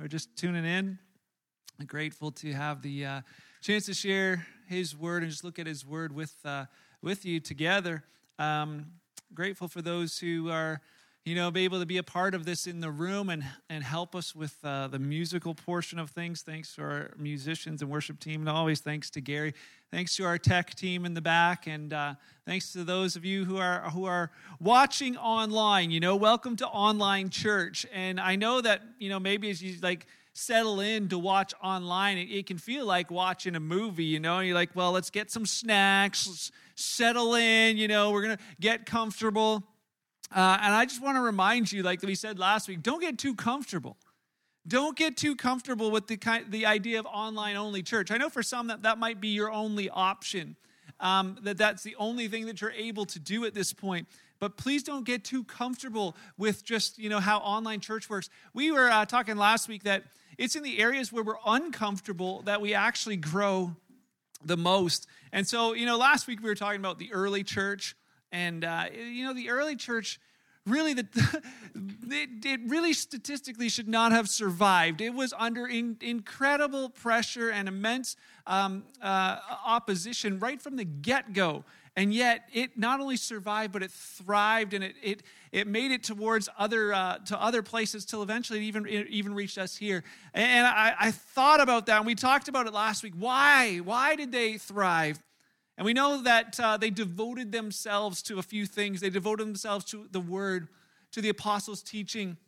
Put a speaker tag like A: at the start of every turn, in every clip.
A: or just tuning in, I'm grateful to have the uh, chance to share His Word and just look at His Word with uh, with you together. Um, grateful for those who are you know, be able to be a part of this in the room and, and help us with uh, the musical portion of things. Thanks to our musicians and worship team, and always thanks to Gary. Thanks to our tech team in the back, and uh, thanks to those of you who are who are watching online. You know, welcome to online church. And I know that you know maybe as you like settle in to watch online, it, it can feel like watching a movie. You know, you're like, well, let's get some snacks, let's settle in. You know, we're gonna get comfortable uh, and I just want to remind you, like we said last week, don't get too comfortable. Don't get too comfortable with the kind, the idea of online only church. I know for some that that might be your only option. Um, that that's the only thing that you're able to do at this point. But please don't get too comfortable with just you know how online church works. We were uh, talking last week that it's in the areas where we're uncomfortable that we actually grow the most. And so you know, last week we were talking about the early church and, uh, you know, the early church really the, it, it, really statistically should not have survived. It was under in, incredible pressure and immense um, uh, opposition right from the get-go. And yet it not only survived but it thrived and it, it, it made it towards other uh, to other places till eventually it even, it even reached us here. And I, I thought about that and we talked about it last week. Why? Why did they thrive and we know that uh, they devoted themselves to a few things. They devoted themselves to the word, to the apostles' teaching,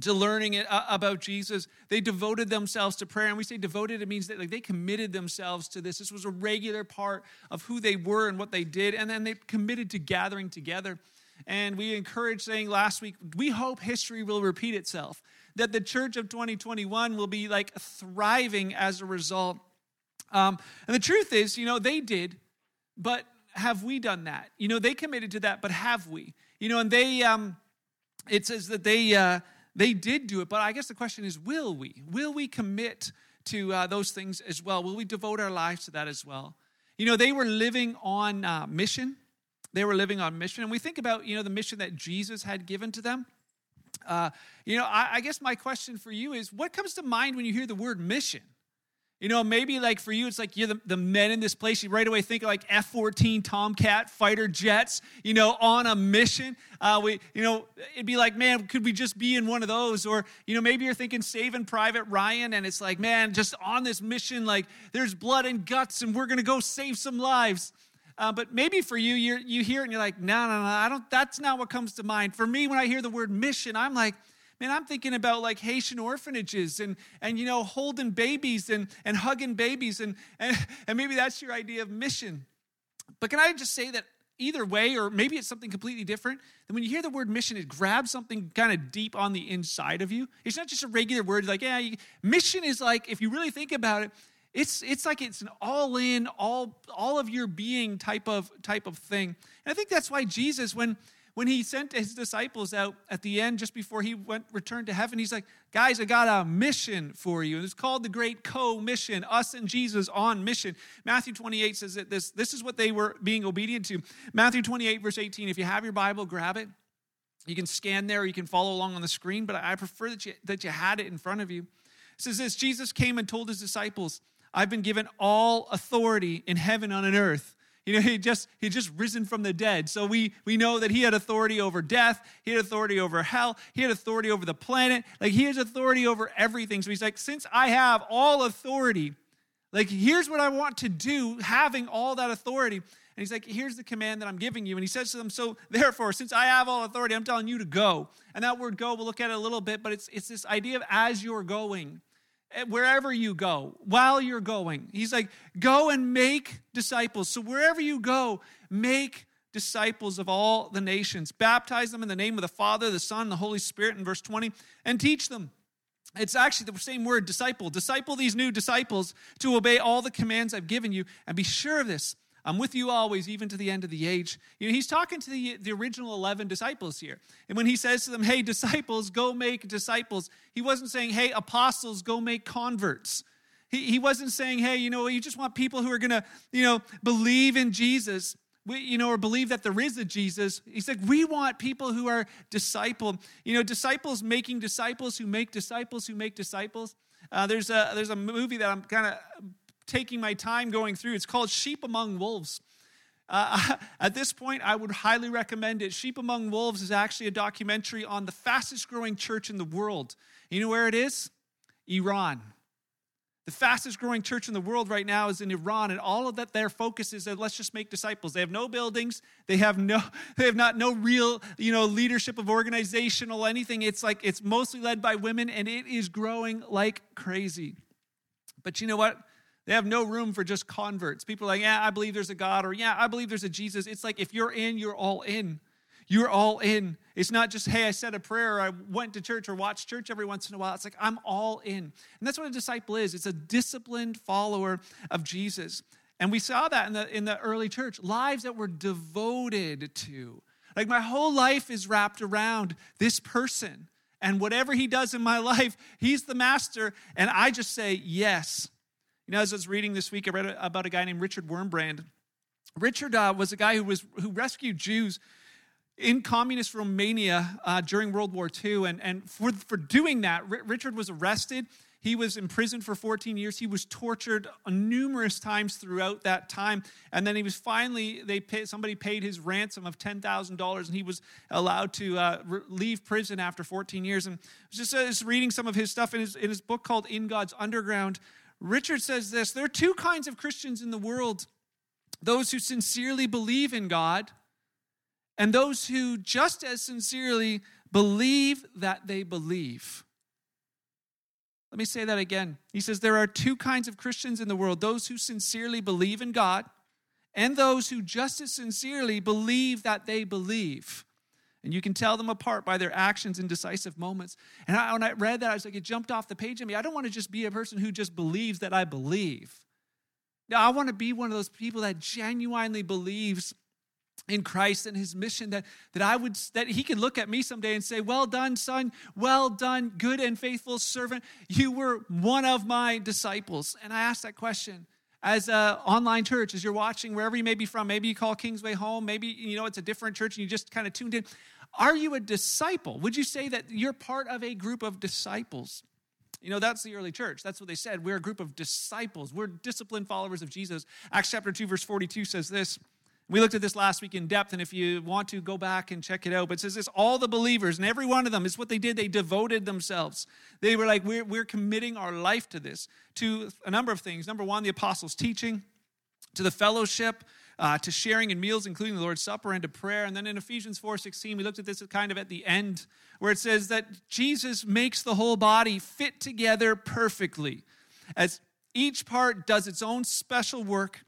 A: to learning uh, about Jesus. They devoted themselves to prayer. And we say devoted, it means that like, they committed themselves to this. This was a regular part of who they were and what they did. And then they committed to gathering together. And we encouraged saying last week, we hope history will repeat itself, that the church of 2021 will be like thriving as a result. Um, and the truth is, you know, they did but have we done that? You know, they committed to that, but have we? You know, and they, um, it says that they, uh, they did do it, but I guess the question is, will we? Will we commit to uh, those things as well? Will we devote our lives to that as well? You know, they were living on uh, mission. They were living on mission. And we think about, you know, the mission that Jesus had given to them. Uh, you know, I, I guess my question for you is what comes to mind when you hear the word mission? You know, maybe like for you, it's like you're the, the men in this place. You right away think like F 14 Tomcat fighter jets, you know, on a mission. Uh, we, you know, it'd be like, man, could we just be in one of those? Or, you know, maybe you're thinking Saving Private Ryan, and it's like, man, just on this mission, like there's blood and guts, and we're going to go save some lives. Uh, but maybe for you, you you hear it and you're like, no, no, no, I don't, that's not what comes to mind. For me, when I hear the word mission, I'm like, Man, I'm thinking about like Haitian orphanages and, and you know, holding babies and, and hugging babies. And, and, and maybe that's your idea of mission. But can I just say that either way, or maybe it's something completely different, then when you hear the word mission, it grabs something kind of deep on the inside of you. It's not just a regular word like, yeah, you, mission is like, if you really think about it, it's, it's like it's an all in, all, all of your being type of, type of thing. And I think that's why Jesus, when, when he sent his disciples out at the end, just before he went returned to heaven, he's like, guys, I got a mission for you. And it's called the Great Co-Mission, us and Jesus on mission. Matthew 28 says that this, this is what they were being obedient to. Matthew 28, verse 18. If you have your Bible, grab it. You can scan there, or you can follow along on the screen, but I prefer that you, that you had it in front of you. It says this Jesus came and told his disciples, I've been given all authority in heaven and on earth. You know, he just he just risen from the dead. So we we know that he had authority over death, he had authority over hell, he had authority over the planet. Like he has authority over everything. So he's like, since I have all authority, like here's what I want to do, having all that authority. And he's like, here's the command that I'm giving you. And he says to them, so therefore, since I have all authority, I'm telling you to go. And that word go, we'll look at it a little bit, but it's it's this idea of as you're going. Eh, wherever you go, while you're going. He's like, go and make disciples. So wherever you go, make disciples of all the nations. Baptize them in the name of the Father, the Son, the Holy Spirit in verse 20, and teach them. It's actually the same word, disciple. Disciple these new disciples to obey all the commands I've given you. And be sure of this I'm with you always, even to the end of the age. You know, he's talking to the, the original 11 disciples here. And when he says to them, hey, disciples, go make disciples, he wasn't saying, hey, apostles, go make converts. He, he wasn't saying, hey, you know, you just want people who are going to, you know, believe in Jesus. we, you know, or believe that there is a Jesus. He said, we want people who are disciple. You know, disciples making disciples who make disciples who make disciples. Uh, there's a there's a movie that I'm kind of taking my time going through. It's called Sheep Among Wolves. Uh, at this point, I would highly recommend it. Sheep Among Wolves is actually a documentary on the fastest growing church in the world. You know where it is? Iran. The fastest growing church in the world right now is in Iran, and all of that their focus is that let's just make disciples. They have no buildings, they have no, they have not no real, you know, leadership of organizational anything. It's like it's mostly led by women, and it is growing like crazy. But you know what? They have no room for just converts. People are like, yeah, I believe there's a God, or yeah, I believe there's a Jesus. It's like if you're in, you're all in. You're all in. It's not just, hey, I said a prayer, or I went to church, or watched church every once in a while. It's like, I'm all in. And that's what a disciple is it's a disciplined follower of Jesus. And we saw that in the, in the early church lives that were devoted to. Like, my whole life is wrapped around this person. And whatever he does in my life, he's the master. And I just say, yes. You know, as I was reading this week, I read about a guy named Richard Wurmbrand. Richard uh, was a guy who was who rescued Jews in communist Romania uh, during World War II. And, and for, for doing that, R- Richard was arrested. He was imprisoned for 14 years. He was tortured numerous times throughout that time. And then he was finally, they pay, somebody paid his ransom of $10,000 and he was allowed to uh, re- leave prison after 14 years. And just, uh, just reading some of his stuff in his, in his book called In God's Underground. Richard says this there are two kinds of Christians in the world those who sincerely believe in God and those who just as sincerely believe that they believe. Let me say that again. He says there are two kinds of Christians in the world those who sincerely believe in God, and those who just as sincerely believe that they believe. And you can tell them apart by their actions in decisive moments. And I, when I read that, I was like, it jumped off the page at me. I don't want to just be a person who just believes that I believe. Now, I want to be one of those people that genuinely believes in Christ and his mission that, that I would that he could look at me someday and say, Well done, son, well done, good and faithful servant. You were one of my disciples. And I asked that question as a online church, as you're watching, wherever you may be from, maybe you call Kingsway home, maybe you know it's a different church and you just kind of tuned in. Are you a disciple? Would you say that you're part of a group of disciples? You know, that's the early church. That's what they said. We're a group of disciples. We're disciplined followers of Jesus. Acts chapter 2, verse 42 says this we looked at this last week in depth, and if you want to go back and check it out, but it says this all the believers, and every one of them, is what they did. They devoted themselves. They were like, we're, we're committing our life to this, to a number of things. Number one, the apostles' teaching, to the fellowship, uh, to sharing in meals, including the Lord's Supper, and to prayer. And then in Ephesians 4:16, we looked at this kind of at the end, where it says that Jesus makes the whole body fit together perfectly. As each part does its own special work,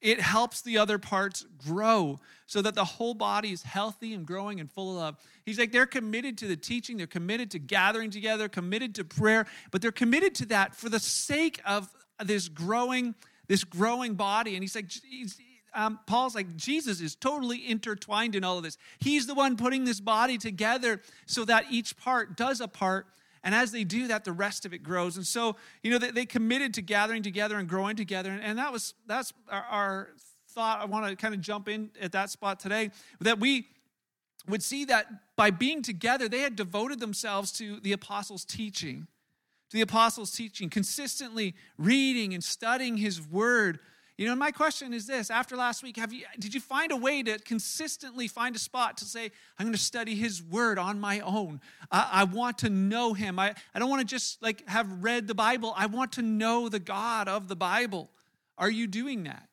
A: it helps the other parts grow so that the whole body is healthy and growing and full of love. He's like, they're committed to the teaching, they're committed to gathering together, committed to prayer, but they're committed to that for the sake of this growing, this growing body. And he's like, he's, um, Paul's like, Jesus is totally intertwined in all of this. He's the one putting this body together so that each part does a part and as they do that, the rest of it grows. And so, you know, they, they committed to gathering together and growing together. And, and that was that's our, our thought. I want to kind of jump in at that spot today that we would see that by being together, they had devoted themselves to the apostles' teaching, to the apostles' teaching, consistently reading and studying his word you know, my question is this: After last week, have you did you find a way to consistently find a spot to say, "I'm going to study His Word on my own. I, I want to know Him. I, I don't want to just like have read the Bible. I want to know the God of the Bible." Are you doing that?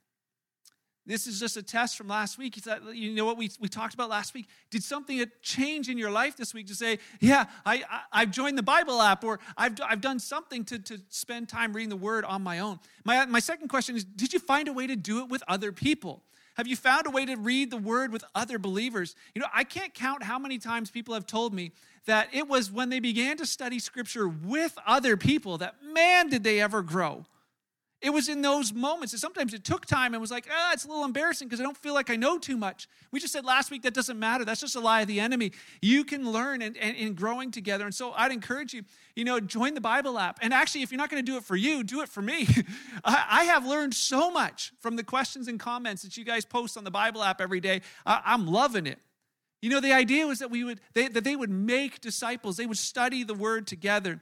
A: This is just a test from last week. You know what we, we talked about last week? Did something change in your life this week to say, yeah, I, I, have joined the Bible app or I've, I've done something to, to spend time reading the Word on my own? My, my second question is Did you find a way to do it with other people? Have you found a way to read the Word with other believers? You know, I can't count how many times people have told me that it was when they began to study Scripture with other people that, man, did they ever grow It was in those moments. And sometimes it took time and was like, ah, it's a little embarrassing because I don't feel like I know too much. We just said last week that doesn't matter. That's just a lie of the enemy. You can learn and, and, and growing together. And so I'd encourage you, you know, join the Bible app. And actually, if you're not going to do it for you, do it for me. I, I, have learned so much from the questions and comments that you guys post on the Bible app every day. I, I'm loving it. You know, the idea was that we would they, that they would make disciples. They would study the word together.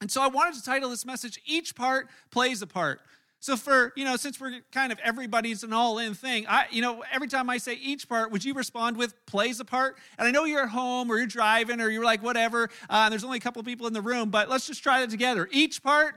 A: And so I wanted to title this message, Each Part Plays a Part. So for, you know, since we're kind of everybody's an all-in thing, I, you know, every time I say each part, would you respond with plays a part? And I know you're at home or you're driving or you're like, whatever, uh, there's only a couple people in the room, but let's just try it together. Each part, part.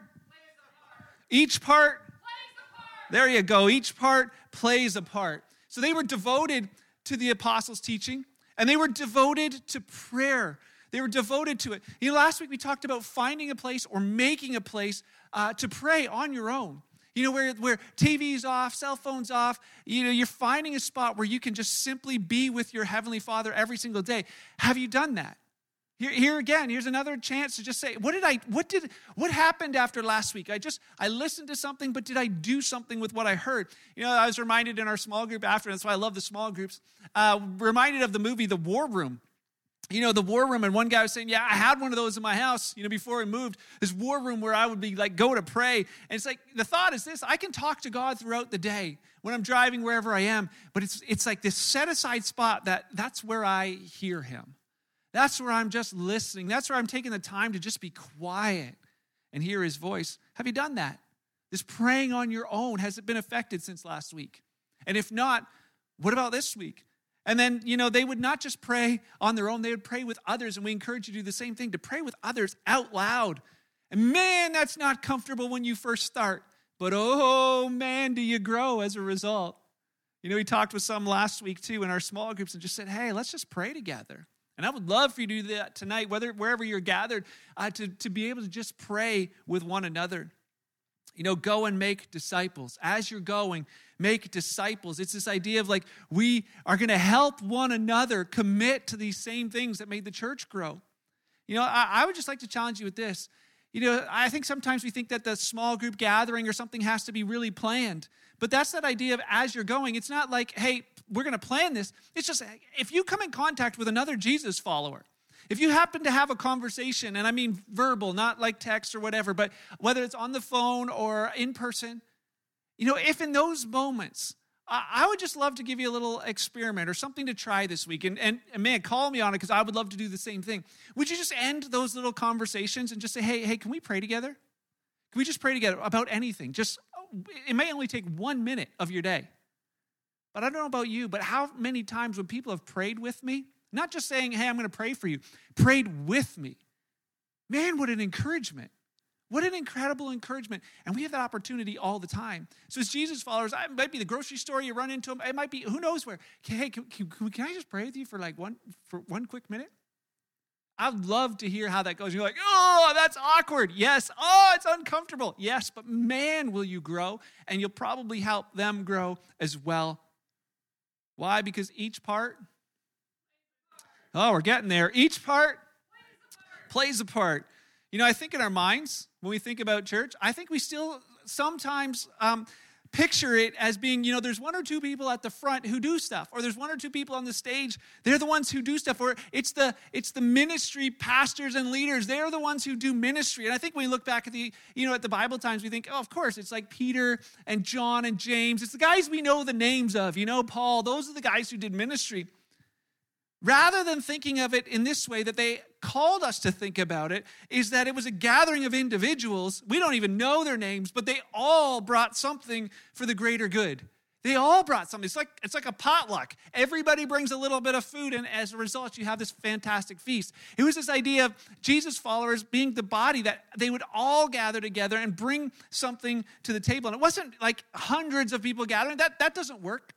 A: each part, part, there you go. Each part plays a part. So they were devoted to the apostles' teaching and they were devoted to prayer. They were devoted to it. You know, last week we talked about finding a place or making a place uh, to pray on your own. You know, where, where TV's off, cell phone's off, you know, you're finding a spot where you can just simply be with your Heavenly Father every single day. Have you done that? Here, here again, here's another chance to just say, what did I, what did, what happened after last week? I just, I listened to something, but did I do something with what I heard? You know, I was reminded in our small group after, that's why I love the small groups, uh, reminded of the movie The War Room you know, the war room, and one guy was saying, Yeah, I had one of those in my house, you know, before we moved, this war room where I would be like, go to pray. And it's like, the thought is this I can talk to God throughout the day when I'm driving wherever I am, but it's, it's like this set aside spot that that's where I hear Him. That's where I'm just listening. That's where I'm taking the time to just be quiet and hear His voice. Have you done that? This praying on your own, has it been affected since last week? And if not, what about this week? And then, you know, they would not just pray on their own, they would pray with others. And we encourage you to do the same thing to pray with others out loud. And man, that's not comfortable when you first start. But oh man, do you grow as a result. You know, we talked with some last week too in our small groups and just said, hey, let's just pray together. And I would love for you to do that tonight, whether wherever you're gathered, uh, to, to be able to just pray with one another. You know, go and make disciples. As you're going, make disciples. It's this idea of like we are going to help one another commit to these same things that made the church grow. You know, I, I would just like to challenge you with this. You know, I think sometimes we think that the small group gathering or something has to be really planned. But that's that idea of as you're going, it's not like, hey, we're going to plan this. It's just if you come in contact with another Jesus follower, if you happen to have a conversation, and I mean verbal, not like text or whatever, but whether it's on the phone or in person, you know, if in those moments, I would just love to give you a little experiment or something to try this week. And, and, and man, call me on it because I would love to do the same thing. Would you just end those little conversations and just say, hey, hey, can we pray together? Can we just pray together about anything? Just, oh, it may only take one minute of your day. But I don't know about you, but how many times when people have prayed with me, not just saying, hey, I'm going to pray for you, prayed with me. Man, what an encouragement. What an incredible encouragement. And we have that opportunity all the time. So, as Jesus followers, it might be the grocery store, you run into them, it might be who knows where. Hey, can, can, can I just pray with you for like one, for one quick minute? I'd love to hear how that goes. You're like, oh, that's awkward. Yes. Oh, it's uncomfortable. Yes, but man, will you grow, and you'll probably help them grow as well. Why? Because each part Oh, we're getting there. Each part plays a part. You know, I think in our minds, when we think about church, I think we still sometimes um, picture it as being, you know, there's one or two people at the front who do stuff, or there's one or two people on the stage, they're the ones who do stuff, or it's the it's the ministry pastors and leaders, they're the ones who do ministry. And I think when we look back at the, you know, at the Bible times, we think, oh, of course, it's like Peter and John and James. It's the guys we know the names of, you know, Paul, those are the guys who did ministry. Rather than thinking of it in this way that they called us to think about it, is that it was a gathering of individuals. We don't even know their names, but they all brought something for the greater good. They all brought something. It's like, it's like a potluck. Everybody brings a little bit of food, and as a result, you have this fantastic feast. It was this idea of Jesus' followers being the body that they would all gather together and bring something to the table. And it wasn't like hundreds of people gathering. That, that doesn't work.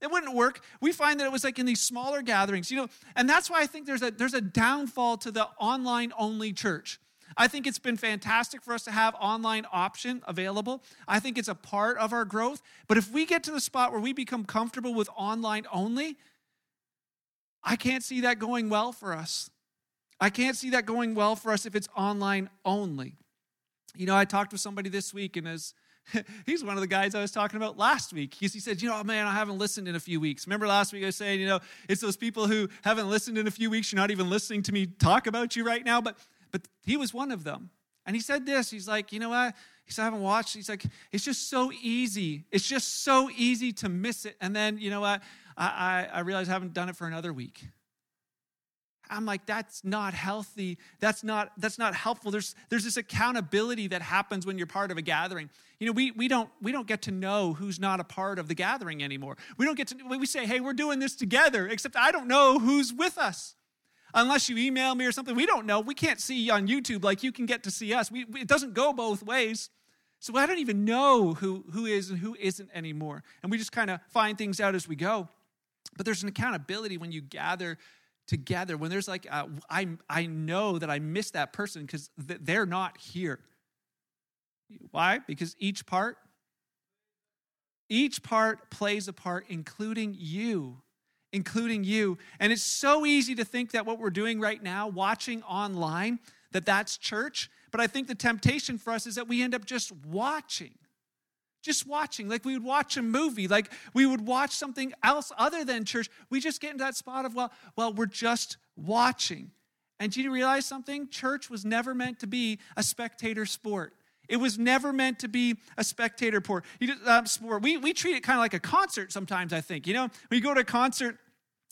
A: It wouldn't work. We find that it was like in these smaller gatherings, you know, and that's why I think there's a there's a downfall to the online only church. I think it's been fantastic for us to have online option available. I think it's a part of our growth. But if we get to the spot where we become comfortable with online only, I can't see that going well for us. I can't see that going well for us if it's online only. You know, I talked with somebody this week and as he's one of the guys I was talking about last week. He, he said, You know, man, I haven't listened in a few weeks. Remember last week I was saying, You know, it's those people who haven't listened in a few weeks. You're not even listening to me talk about you right now. But, but he was one of them. And he said this He's like, You know what? He said, I haven't watched. He's like, It's just so easy. It's just so easy to miss it. And then, you know what? I, I, I realize I haven't done it for another week. I'm like, that's not healthy. That's not, that's not helpful. There's, there's this accountability that happens when you're part of a gathering. You know, we, we, don't, we don't get to know who's not a part of the gathering anymore. We don't get to, we say, hey, we're doing this together, except I don't know who's with us. Unless you email me or something, we don't know. We can't see you on YouTube like you can get to see us. We, it doesn't go both ways. So I don't even know who, who is and who isn't anymore. And we just kind of find things out as we go. But there's an accountability when you gather together when there's like uh, I, I know that i miss that person because th- they're not here. Why? Because each part each part plays a part including you including you. And it's so easy to think that what we're doing right now watching online that that's church but i think the temptation for us is that we end up just watching just watching like we would watch a movie like we would watch something else other than church we just get into that spot of well well we're just watching and do you realize something church was never meant to be a spectator sport it was never meant to be a spectator sport. Um, sport. We, we treat it kind of like a concert sometimes, I think. You know, you go to a concert,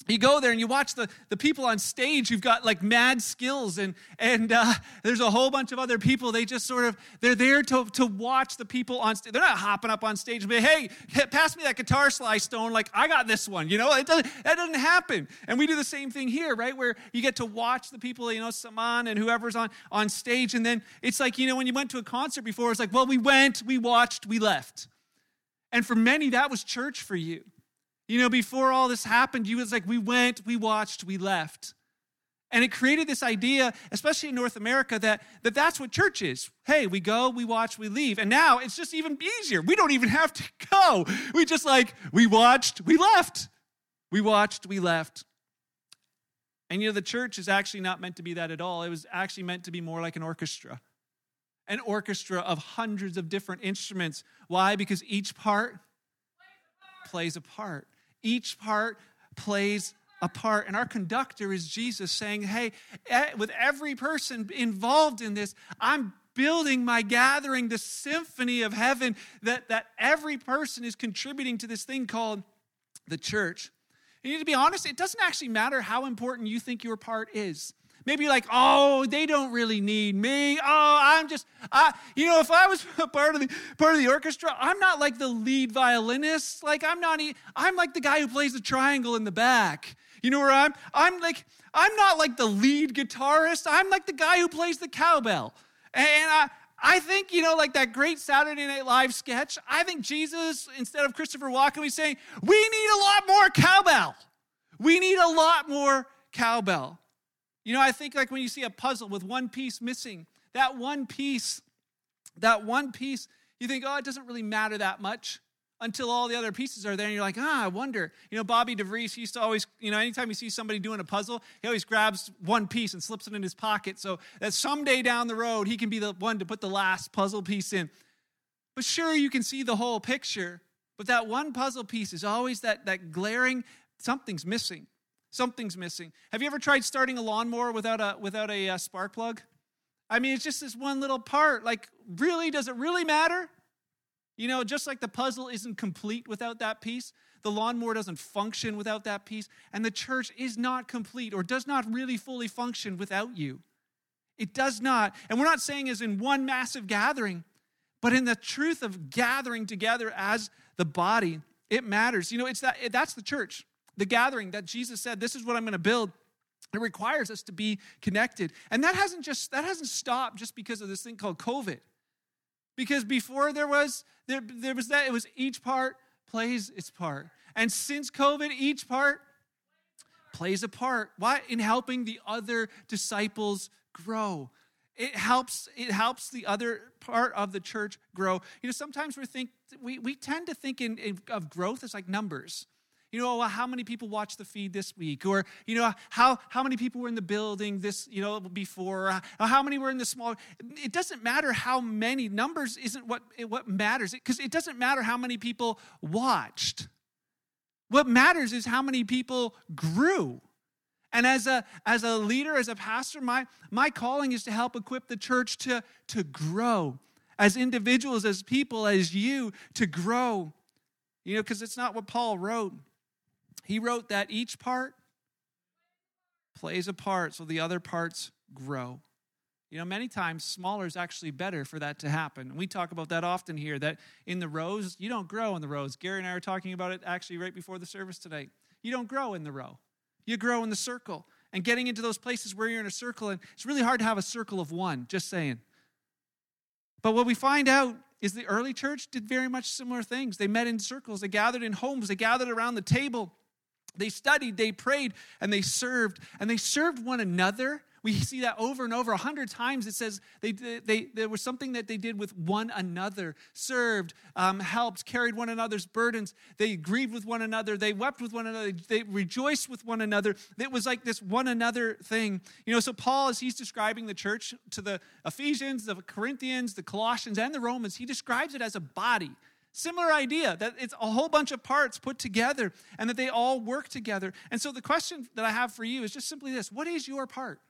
A: you go there and you watch the, the people on stage who've got like mad skills and and uh, there's a whole bunch of other people. They just sort of they're there to, to watch the people on stage they're not hopping up on stage and be hey pass me that guitar slice stone like i got this one you know? It doesn't, that doesn't happen. And we do the same thing here right? Where you get to watch the people you know saman and whoever's on on stage and then it's like you know when you went to a concert before it's like well we went we watched we left. And for many that was church for you you know, before all this happened, you was like, we went, we watched, we left. And it created this idea, especially in North America, that, that that's what church is. Hey, we go, we watch, we leave. And now it's just even easier. We don't even have to go. We just like, we watched, we left. We watched, we left. And you know, the church is actually not meant to be that at all. It was actually meant to be more like an orchestra an orchestra of hundreds of different instruments. Why? Because each part plays a part. Each part plays a part. And our conductor is Jesus saying, Hey, with every person involved in this, I'm building my gathering, the symphony of heaven, that, that every person is contributing to this thing called the church. You need to be honest, it doesn't actually matter how important you think your part is. Maybe like, oh, they don't really need me. Oh, I'm just, I, you know, if I was part of the part of the orchestra, I'm not like the lead violinist. Like I'm not, I'm like the guy who plays the triangle in the back. You know where I'm? I'm like, I'm not like the lead guitarist. I'm like the guy who plays the cowbell. And I, I think, you know, like that great Saturday Night Live sketch, I think Jesus, instead of Christopher Walken, was saying, we need a lot more cowbell. We need a lot more cowbell. You know, I think like when you see a puzzle with one piece missing, that one piece, that one piece, you think, oh, it doesn't really matter that much until all the other pieces are there and you're like, ah, I wonder. You know, Bobby DeVries, he used to always, you know, anytime you see somebody doing a puzzle, he always grabs one piece and slips it in his pocket so that someday down the road he can be the one to put the last puzzle piece in. But sure, you can see the whole picture, but that one puzzle piece is always that, that glaring, something's missing. Something's missing. Have you ever tried starting a lawnmower without a without a uh, spark plug? I mean, it's just this one little part. Like, really, does it really matter? You know, just like the puzzle isn't complete without that piece, the lawnmower doesn't function without that piece, and the church is not complete or does not really fully function without you. It does not. And we're not saying as in one massive gathering, but in the truth of gathering together as the body, it matters. You know, it's that that's the church the gathering that Jesus said, This is what I'm going to build. It requires us to be connected. And that hasn't just that hasn't stopped just because of this thing called COVID. Because before there was there, there was that, it was each part plays its part. And since COVID, each part plays a part. Why? In helping the other disciples grow. It helps, it helps the other part of the church grow. You know, sometimes we think we, we tend to think in, in, of growth as like numbers. You know, how many people watched the feed this week? Or, you know, how, how many people were in the building this, you know, before? Or how many were in the small? It doesn't matter how many. Numbers isn't what, what matters because it doesn't matter how many people watched. What matters is how many people grew. And as a, as a leader, as a pastor, my, my calling is to help equip the church to, to grow. As individuals, as people, as you, to grow. You know, because it's not what Paul wrote. He wrote that each part plays a part so the other parts grow. You know, many times smaller is actually better for that to happen. We talk about that often here that in the rows, you don't grow in the rows. Gary and I are talking about it actually right before the service today. You don't grow in the row, you grow in the circle. And getting into those places where you're in a circle, and it's really hard to have a circle of one, just saying. But what we find out is the early church did very much similar things. They met in circles, they gathered in homes, they gathered around the table, they studied, they prayed, and they served. And they served one another we see that over and over. A hundred times it says they, they, there was something that they did with one another, served, um, helped, carried one another's burdens. They grieved with one another. They wept with one another. They rejoiced with one another. It was like this one another thing. You know, so Paul, as he's describing the church to the Ephesians, the Corinthians, the Colossians, and the Romans, he describes it as a body. Similar idea that it's a whole bunch of parts put together and that they all work together. And so the question that I have for you is just simply this What is your part?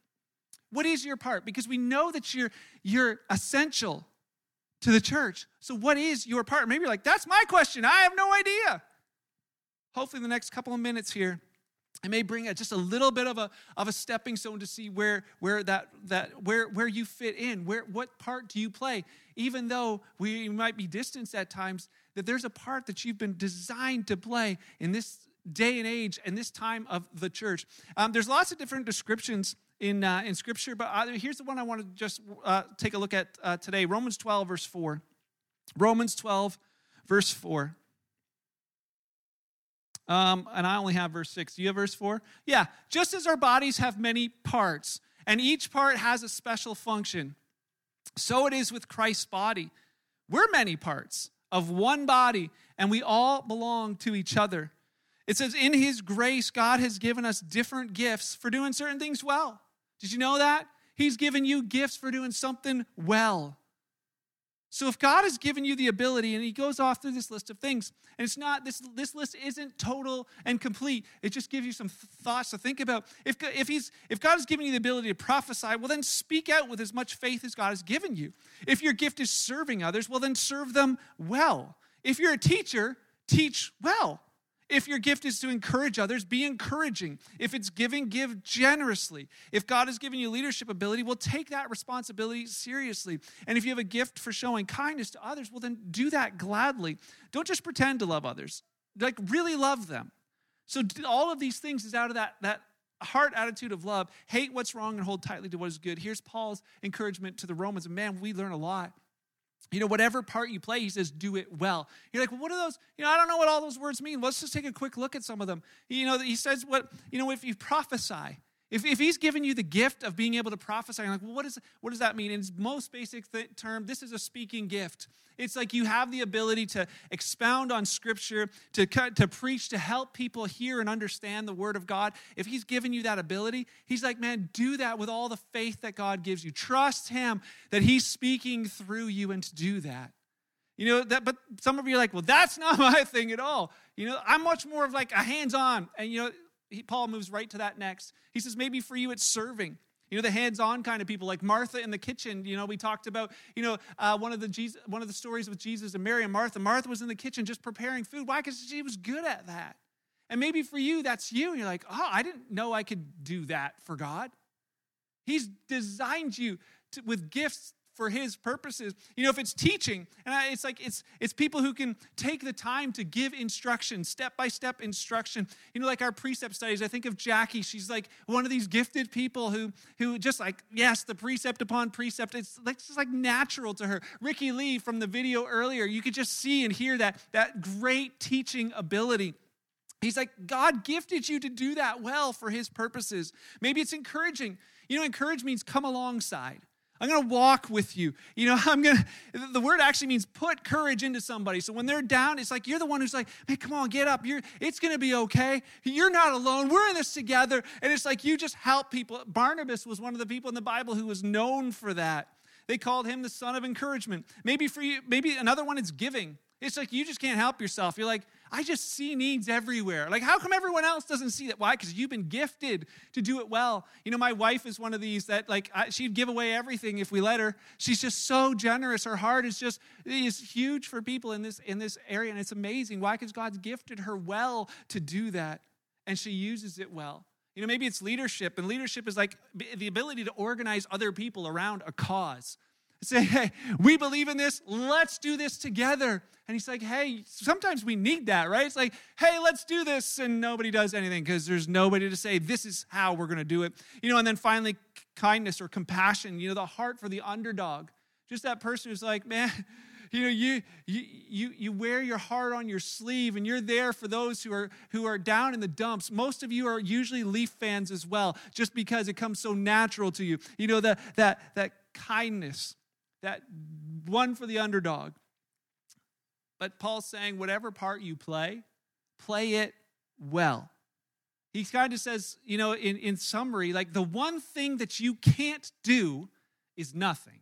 A: What is your part? Because we know that you're, you're essential to the church. So, what is your part? Maybe you're like, that's my question. I have no idea. Hopefully, the next couple of minutes here, I may bring a, just a little bit of a, of a stepping stone to see where, where, that, that, where, where you fit in. Where, what part do you play? Even though we might be distanced at times, that there's a part that you've been designed to play in this day and age and this time of the church. Um, there's lots of different descriptions in, uh, in Scripture, but uh, here's the one I want to just uh, take a look at uh, today Romans 12, verse 4. Romans 12, verse 4. Um, and I only have verse 6. Do you have verse 4? Yeah. Just as our bodies have many parts, and each part has a special function, so it is with Christ's body. We're many parts of one body, and we all belong to each other. It says, In His grace, God has given us different gifts for doing certain things well. Did you know that? He's given you gifts for doing something well. So if God has given you the ability, and he goes off through this list of things, and it's not this this list isn't total and complete. It just gives you some th- thoughts to think about. If if he's if God has given you the ability to prophesy, well then speak out with as much faith as God has given you. If your gift is serving others, well then serve them well. If you're a teacher, teach well. If your gift is to encourage others, be encouraging. If it's giving, give generously. If God has given you leadership ability, well, take that responsibility seriously. And if you have a gift for showing kindness to others, well, then do that gladly. Don't just pretend to love others, like, really love them. So, all of these things is out of that, that heart attitude of love. Hate what's wrong and hold tightly to what is good. Here's Paul's encouragement to the Romans. Man, we learn a lot you know, whatever part you play, he says, do it well. You're like, well, what are those? You know, I don't know what all those words mean. Let's just take a quick look at some of them. You know, he says, what, you know, if you prophesy, if, if he's given you the gift of being able to prophesy, you're like, well, what, is, what does that mean? In its most basic th- term, this is a speaking gift. It's like you have the ability to expound on scripture, to, to preach, to help people hear and understand the word of God. If he's given you that ability, he's like, man, do that with all the faith that God gives you. Trust him that he's speaking through you and to do that. You know, that, but some of you are like, well, that's not my thing at all. You know, I'm much more of like a hands on. And, you know, he, Paul moves right to that next. He says, maybe for you it's serving. You know, the hands-on kind of people, like Martha in the kitchen. You know, we talked about, you know, uh, one of the Jesus, one of the stories with Jesus and Mary and Martha. Martha was in the kitchen just preparing food. Why? Because she was good at that. And maybe for you, that's you. You're like, oh, I didn't know I could do that for God. He's designed you to, with gifts for his purposes. You know, if it's teaching, and it's like it's it's people who can take the time to give instruction, step by step instruction. You know, like our precept studies. I think of Jackie. She's like one of these gifted people who who just like yes, the precept upon precept. It's like it's like natural to her. Ricky Lee from the video earlier, you could just see and hear that that great teaching ability. He's like, God gifted you to do that well for his purposes. Maybe it's encouraging. You know, encourage means come alongside. I'm going to walk with you. You know, I'm going to, the word actually means put courage into somebody. So when they're down, it's like you're the one who's like, hey, come on, get up. You're, it's going to be okay. You're not alone. We're in this together. And it's like you just help people. Barnabas was one of the people in the Bible who was known for that. They called him the son of encouragement. Maybe for you, maybe another one is giving. It's like you just can't help yourself. You're like, I just see needs everywhere. Like, how come everyone else doesn't see that? Why? Because you've been gifted to do it well. You know, my wife is one of these that, like, I, she'd give away everything if we let her. She's just so generous. Her heart is just is huge for people in this in this area, and it's amazing. Why? Because God's gifted her well to do that, and she uses it well. You know, maybe it's leadership, and leadership is like the ability to organize other people around a cause. Say, hey, we believe in this. Let's do this together. And he's like, hey, sometimes we need that, right? It's like, hey, let's do this. And nobody does anything because there's nobody to say, this is how we're going to do it. You know, and then finally, kindness or compassion, you know, the heart for the underdog. Just that person who's like, man, you know you, you you you wear your heart on your sleeve and you're there for those who are who are down in the dumps most of you are usually leaf fans as well just because it comes so natural to you you know that that that kindness that one for the underdog but Paul's saying, whatever part you play, play it well. He kind of says, you know, in, in summary, like the one thing that you can't do is nothing.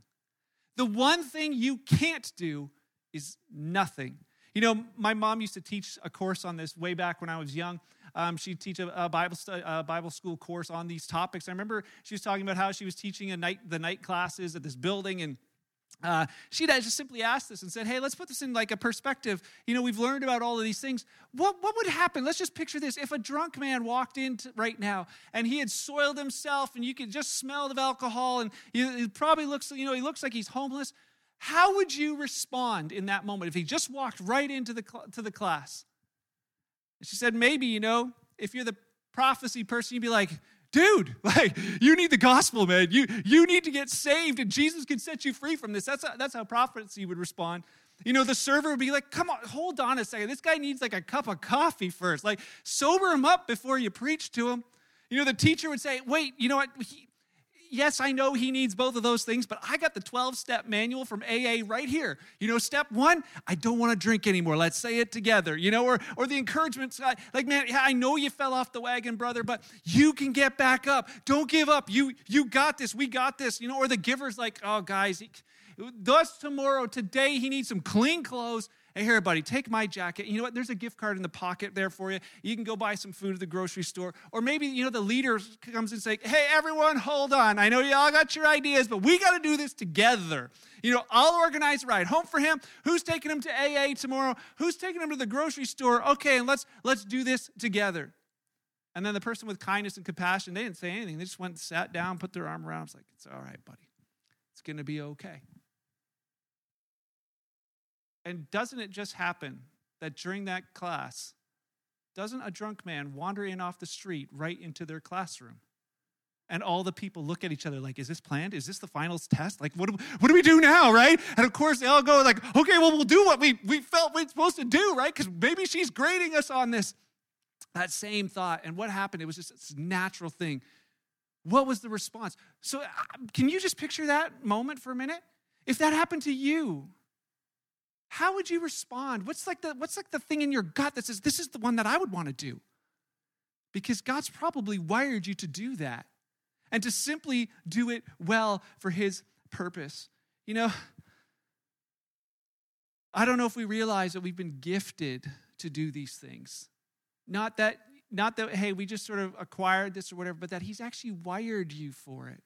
A: The one thing you can't do is nothing. You know, my mom used to teach a course on this way back when I was young. Um, she'd teach a, a Bible a Bible school course on these topics. I remember she was talking about how she was teaching a night the night classes at this building, and uh, just simply asked this and said, Hey, let's put this in like a perspective. You know, we've learned about all of these things. What, what would happen? Let's just picture this. If a drunk man walked in right now and he had soiled himself and you could just smell the alcohol and he, he probably looks, you know, he looks like he's homeless. How would you respond in that moment if he just walked right into the, to the class? And she said, Maybe, you know, if you're the prophecy person, you'd be like, dude like you need the gospel man. You you need to get saved and jesus can set you free from this. That's, that's how prophecy would respond. You know the server would be like come on hold on a second. This guy needs like a cup of coffee first. Like sober him up before you preach to him. You know the teacher would say wait you know what? He, yes, I know he needs both of those things, but I got the 12 step manual from AA right here. You know, step one, I don't want to drink anymore. Let's say it together, you know, or, or the encouragement side. Uh, like, man, I know you fell off the wagon, brother, but you can get back up. Don't give up. You, you got this. We got this, you know, or the giver's like, oh, guys, thus tomorrow, today, he needs some clean clothes hey, here, buddy, take my jacket. You know what? There's a gift card in the pocket there for you. You can go buy some food at the grocery store. Or maybe, you know, the leader comes and say, hey, everyone, hold on. I know you all got your ideas, but we got to do this together. You know, I'll organize a ride home for him. Who's taking him to AA tomorrow? Who's taking him to the grocery store? Okay, and let's let's do this together. And then the person with kindness and compassion, they didn't say anything. They just went and sat down, put their arm around. It's like, it's all right, buddy. It's going to be okay. And doesn't it just happen that during that class, doesn't a drunk man wander in off the street right into their classroom? And all the people look at each other like, is this planned? Is this the finals test? Like, what do, what do we do now, right? And of course, they all go like, okay, well, we'll do what we, we felt we are supposed to do, right? Because maybe she's grading us on this. That same thought. And what happened? It was just this natural thing. What was the response? So, uh, can you just picture that moment for a minute? If that happened to you, how would you respond? What's like the what's like the thing in your gut that says this is the one that I would want to do? Because God's probably wired you to do that and to simply do it well for his purpose. You know, I don't know if we realize that we've been gifted to do these things. Not that not that hey, we just sort of acquired this or whatever, but that he's actually wired you for it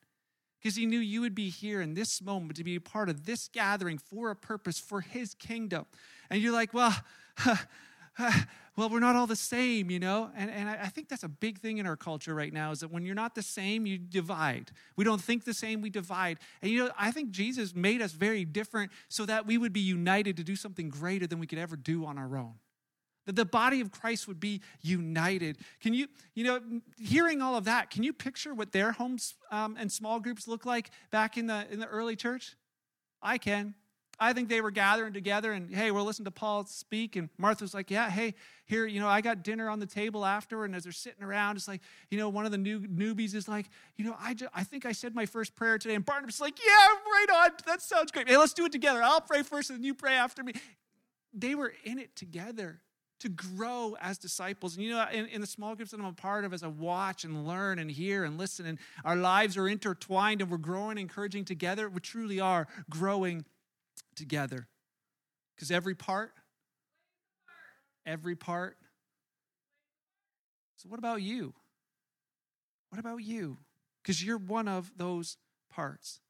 A: because he knew you would be here in this moment to be a part of this gathering for a purpose for his kingdom. And you're like, well, well, we're not all the same, you know? And, and I think that's a big thing in our culture right now is that when you're not the same, you divide. We don't think the same, we divide. And you know, I think Jesus made us very different so that we would be united to do something greater than we could ever do on our own that the body of Christ would be united. Can you, you know, hearing all of that, can you picture what their homes um, and small groups look like back in the in the early church? I can. I think they were gathering together and, hey, we're listening to Paul speak. And Martha's like, yeah, hey, here, you know, I got dinner on the table after. And as they're sitting around, it's like, you know, one of the new newbies is like, you know, I, just, I think I said my first prayer today. And Barnabas like, yeah, right on. That sounds great. Hey, let's do it together. I'll pray first and you pray after me. They were in it together to grow as disciples. And you know, in, in, the small groups that I'm a part of, as I watch and learn and hear and listen, and our lives are intertwined and we're growing, encouraging together, we truly are growing together. Because every part, every part. So, what about you? What about you? Because you're one of those parts.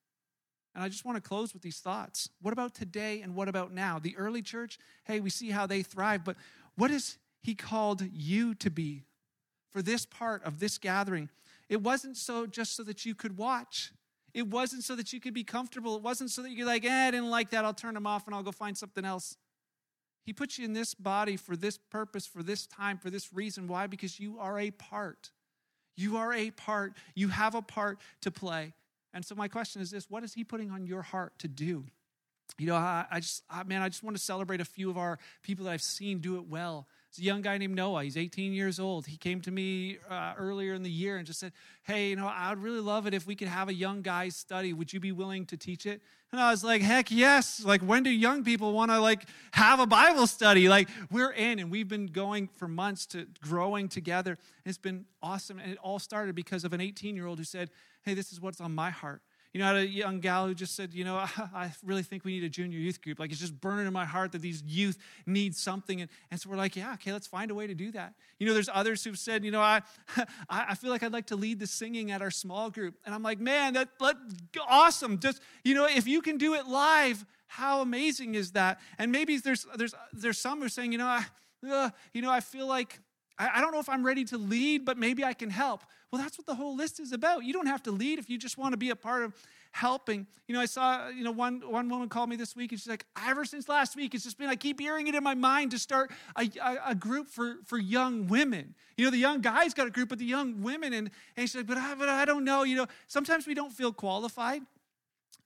A: And I just want to close with these thoughts. What about today and what about now? The early church, hey, we see how they thrive, but what has He called you to be for this part of this gathering? It wasn't so just so that you could watch. It wasn't so that you could be comfortable. It wasn't so that you're like, eh, I didn't like that. I'll turn them off and I'll go find something else. He put you in this body for this purpose, for this time, for this reason. Why? Because you are a part. You are a part. You have a part to play. And so, my question is this what is He putting on your heart to do? you know, I, I just, I, man, I just want to celebrate a few of our people that I've seen do it well. It's a young guy named Noah. He's 18 years old. He came to me uh, earlier in the year and just said, Hey, you know, I would really love it if we could have a young guys study. Would you be willing to teach it? And I was like, Heck yes. Like, when do young people want to like have a Bible study? Like, we're in, and we've been going for months to growing together. It's been awesome. And it all started because of an 18 year old who said, Hey, this is what's on my heart. You know, I had a young gal who just said, you know, I really think we need a junior youth group. Like, it's just burning in my heart that these youth need something. And, and so we're like, yeah, okay, let's find a way to do that. You know, there's others who've said, you know, I, I feel like I'd like to lead the singing at our small group. And I'm like, man, that, that awesome. Just, you know, if you can do it live, how amazing is that? And maybe there's, there's, there's some who are saying, you know, I, uh, you know, I feel like I, don't know if I'm ready to lead, but maybe I can help. Well, that's what the whole list is about. You don't have to lead if you just want to be a part of helping. You know, I saw, you know, one, one woman called me this week and she's like, ever since last week, it's just been, I keep hearing it in my mind to start a, a, a group for, for young women. You know, the young guys got a group, but the young women, and, and she's like, but I, but I don't know. You know, sometimes we don't feel qualified.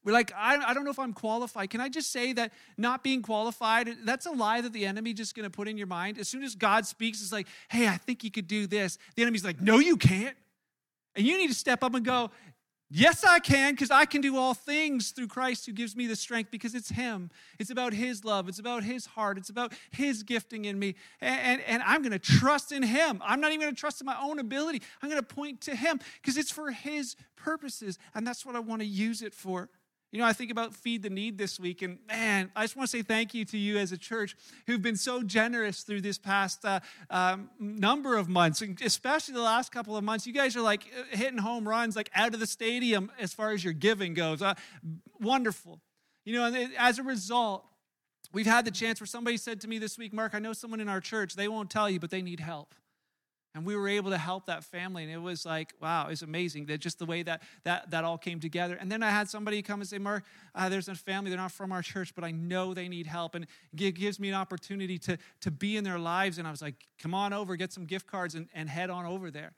A: We're like, I, I don't know if I'm qualified. Can I just say that not being qualified, that's a lie that the enemy just going to put in your mind. As soon as God speaks, it's like, hey, I think you could do this. The enemy's like, no, you can't. And you need to step up and go, Yes, I can, because I can do all things through Christ who gives me the strength, because it's Him. It's about His love. It's about His heart. It's about His gifting in me. And, and, and I'm going to trust in Him. I'm not even going to trust in my own ability. I'm going to point to Him, because it's for His purposes. And that's what I want to use it for. You know, I think about Feed the Need this week, and man, I just want to say thank you to you as a church who've been so generous through this past uh, um, number of months, and especially the last couple of months. You guys are like uh, hitting home runs, like out of the stadium as far as your giving goes. Uh, wonderful. You know, and as a result, we've had the chance where somebody said to me this week, Mark, I know someone in our church, they won't tell you, but they need help and we were able to help that family and it was like wow it's amazing that just the way that that that all came together. And then i had somebody come and say mark uh, there's a family they're not from our church but i know they need help. And it gives me an opportunity to to be in their lives and i was like come on over get some gift cards and, and head on over there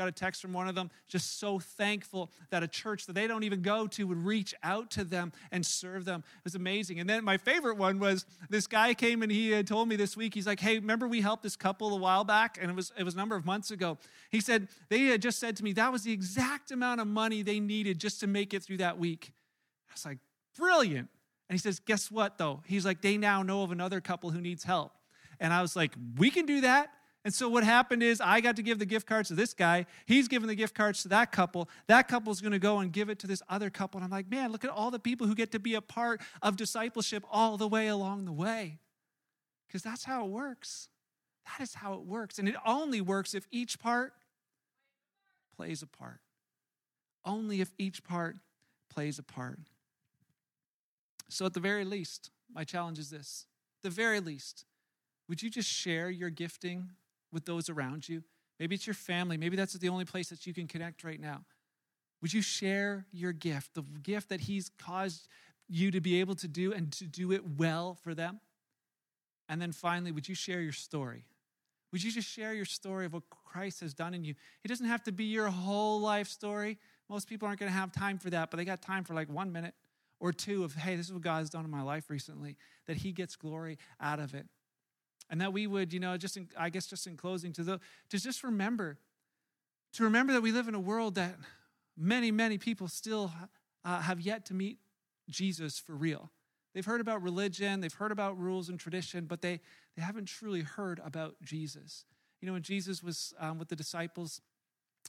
A: Got a text from one of them, just so thankful that a church that they don't even go to would reach out to them and serve them. It was amazing. And then my favorite one was this guy came and he had told me this week, he's like, Hey, remember we helped this couple a while back? And it was it was a number of months ago. He said, they had just said to me that was the exact amount of money they needed just to make it through that week. I was like, brilliant. And he says, Guess what though? He's like, they now know of another couple who needs help. And I was like, we can do that. And so what happened is I got to give the gift cards to this guy. He's giving the gift cards to that couple. That couple's going to go and give it to this other couple. And I'm like, man, look at all the people who get to be a part of discipleship all the way along the way. Because that's how it works. That is how it works. And it only works if each part plays a part. Only if each part plays a part. So, at the very least, my challenge is this the very least, would you just share your gifting with those around you. Maybe it's your family. Maybe that's the only place that you can connect right now. Would you share your gift, the gift that He's caused you to be able to do and to do it well for them? And then finally, would you share your story? Would you just share your story of what Christ has done in you? It doesn't have to be your whole life story. Most people aren't going to have time for that, but they got time for like one minute, or two of, hey, this is what God's done in my life recently, that He gets glory out of it. And that we would, you know, just in, I guess just in closing, to, the, to just remember, to remember that we live in a world that many, many people still uh, have yet to meet Jesus for real. They've heard about religion, they've heard about rules and tradition, but they, they haven't truly heard about Jesus. You know, when Jesus was um, with the disciples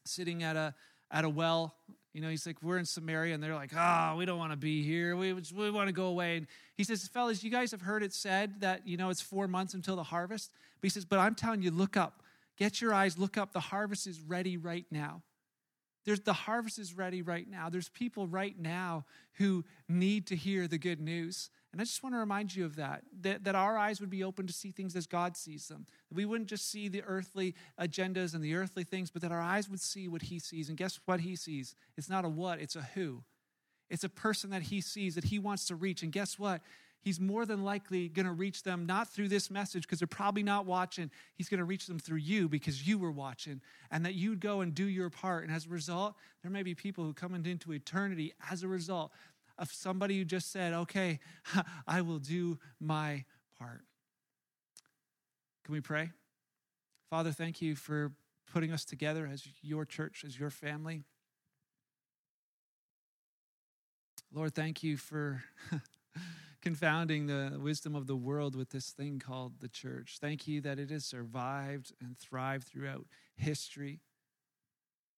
A: sitting at a, at a well, you know, he's like, we're in Samaria, and they're like, ah, oh, we don't want to be here. We, we want to go away. And he says, fellas, you guys have heard it said that, you know, it's four months until the harvest. But he says, but I'm telling you, look up. Get your eyes, look up. The harvest is ready right now. There's the harvest is ready right now. There's people right now who need to hear the good news. And I just want to remind you of that, that, that our eyes would be open to see things as God sees them. That we wouldn't just see the earthly agendas and the earthly things, but that our eyes would see what He sees. And guess what He sees? It's not a what, it's a who. It's a person that He sees that He wants to reach. And guess what? He's more than likely going to reach them not through this message because they're probably not watching. He's going to reach them through you because you were watching and that you'd go and do your part. And as a result, there may be people who come into eternity as a result of somebody who just said, okay, I will do my part. Can we pray? Father, thank you for putting us together as your church, as your family. Lord, thank you for confounding the wisdom of the world with this thing called the church. Thank you that it has survived and thrived throughout history,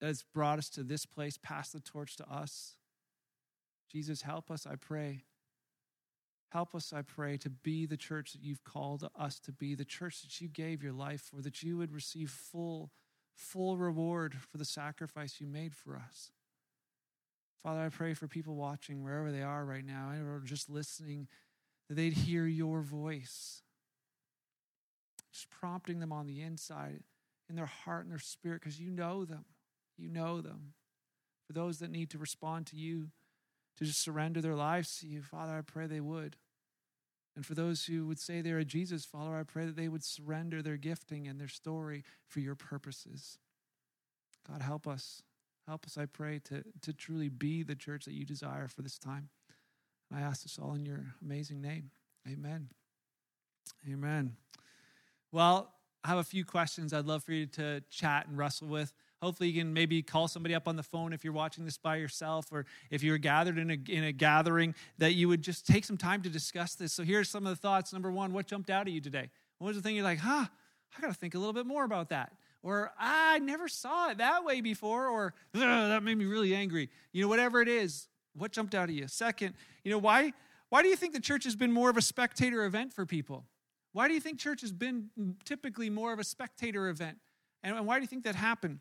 A: that has brought us to this place, passed the torch to us. Jesus, help us, I pray. Help us, I pray, to be the church that you've called us to be, the church that you gave your life for, that you would receive full, full reward for the sacrifice you made for us. Father, I pray for people watching wherever they are right now, or just listening, that they'd hear your voice, just prompting them on the inside, in their heart and their spirit, because you know them. You know them. For those that need to respond to you, to just surrender their lives to you, Father, I pray they would. And for those who would say they're a Jesus follower, I pray that they would surrender their gifting and their story for your purposes. God, help us. Help us, I pray, to, to truly be the church that you desire for this time. And I ask this all in your amazing name. Amen. Amen. Well, I have a few questions I'd love for you to chat and wrestle with. Hopefully, you can maybe call somebody up on the phone if you're watching this by yourself, or if you're gathered in a, in a gathering, that you would just take some time to discuss this. So, here's some of the thoughts. Number one, what jumped out at you today? What was the thing you're like, huh, I got to think a little bit more about that? Or I never saw it that way before, or that made me really angry. You know, whatever it is, what jumped out at you? Second, you know, why, why do you think the church has been more of a spectator event for people? Why do you think church has been typically more of a spectator event? And why do you think that happened?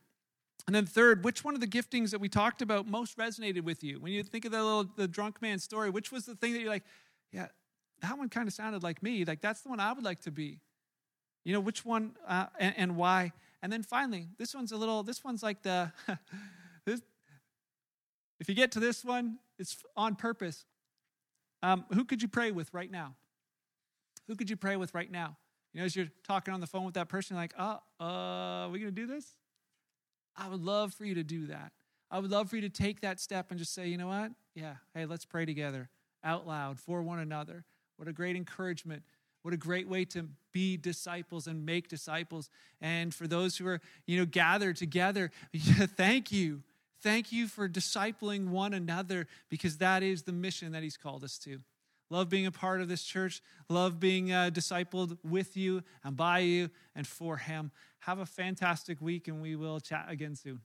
A: And then third, which one of the giftings that we talked about most resonated with you? When you think of the little the drunk man story, which was the thing that you're like, yeah, that one kind of sounded like me. Like that's the one I would like to be. You know, which one uh, and, and, why? And then finally, this one's a little. This one's like the. this, if you get to this one, it's on purpose. Um, who could you pray with right now? Who could you pray with right now? You know, as you're talking on the phone with that person, like, oh, uh, are we to do this? I would love for you to do that. I would love for you to take that step and just say, you know what? Yeah, hey, let's pray together out loud for one another. What a great encouragement. What a great way to be disciples and make disciples. And for those who are, you know, gathered together, thank you. Thank you for discipling one another because that is the mission that He's called us to. Love being a part of this church. Love being uh, discipled with you and by you and for Him. Have a fantastic week, and we will chat again soon.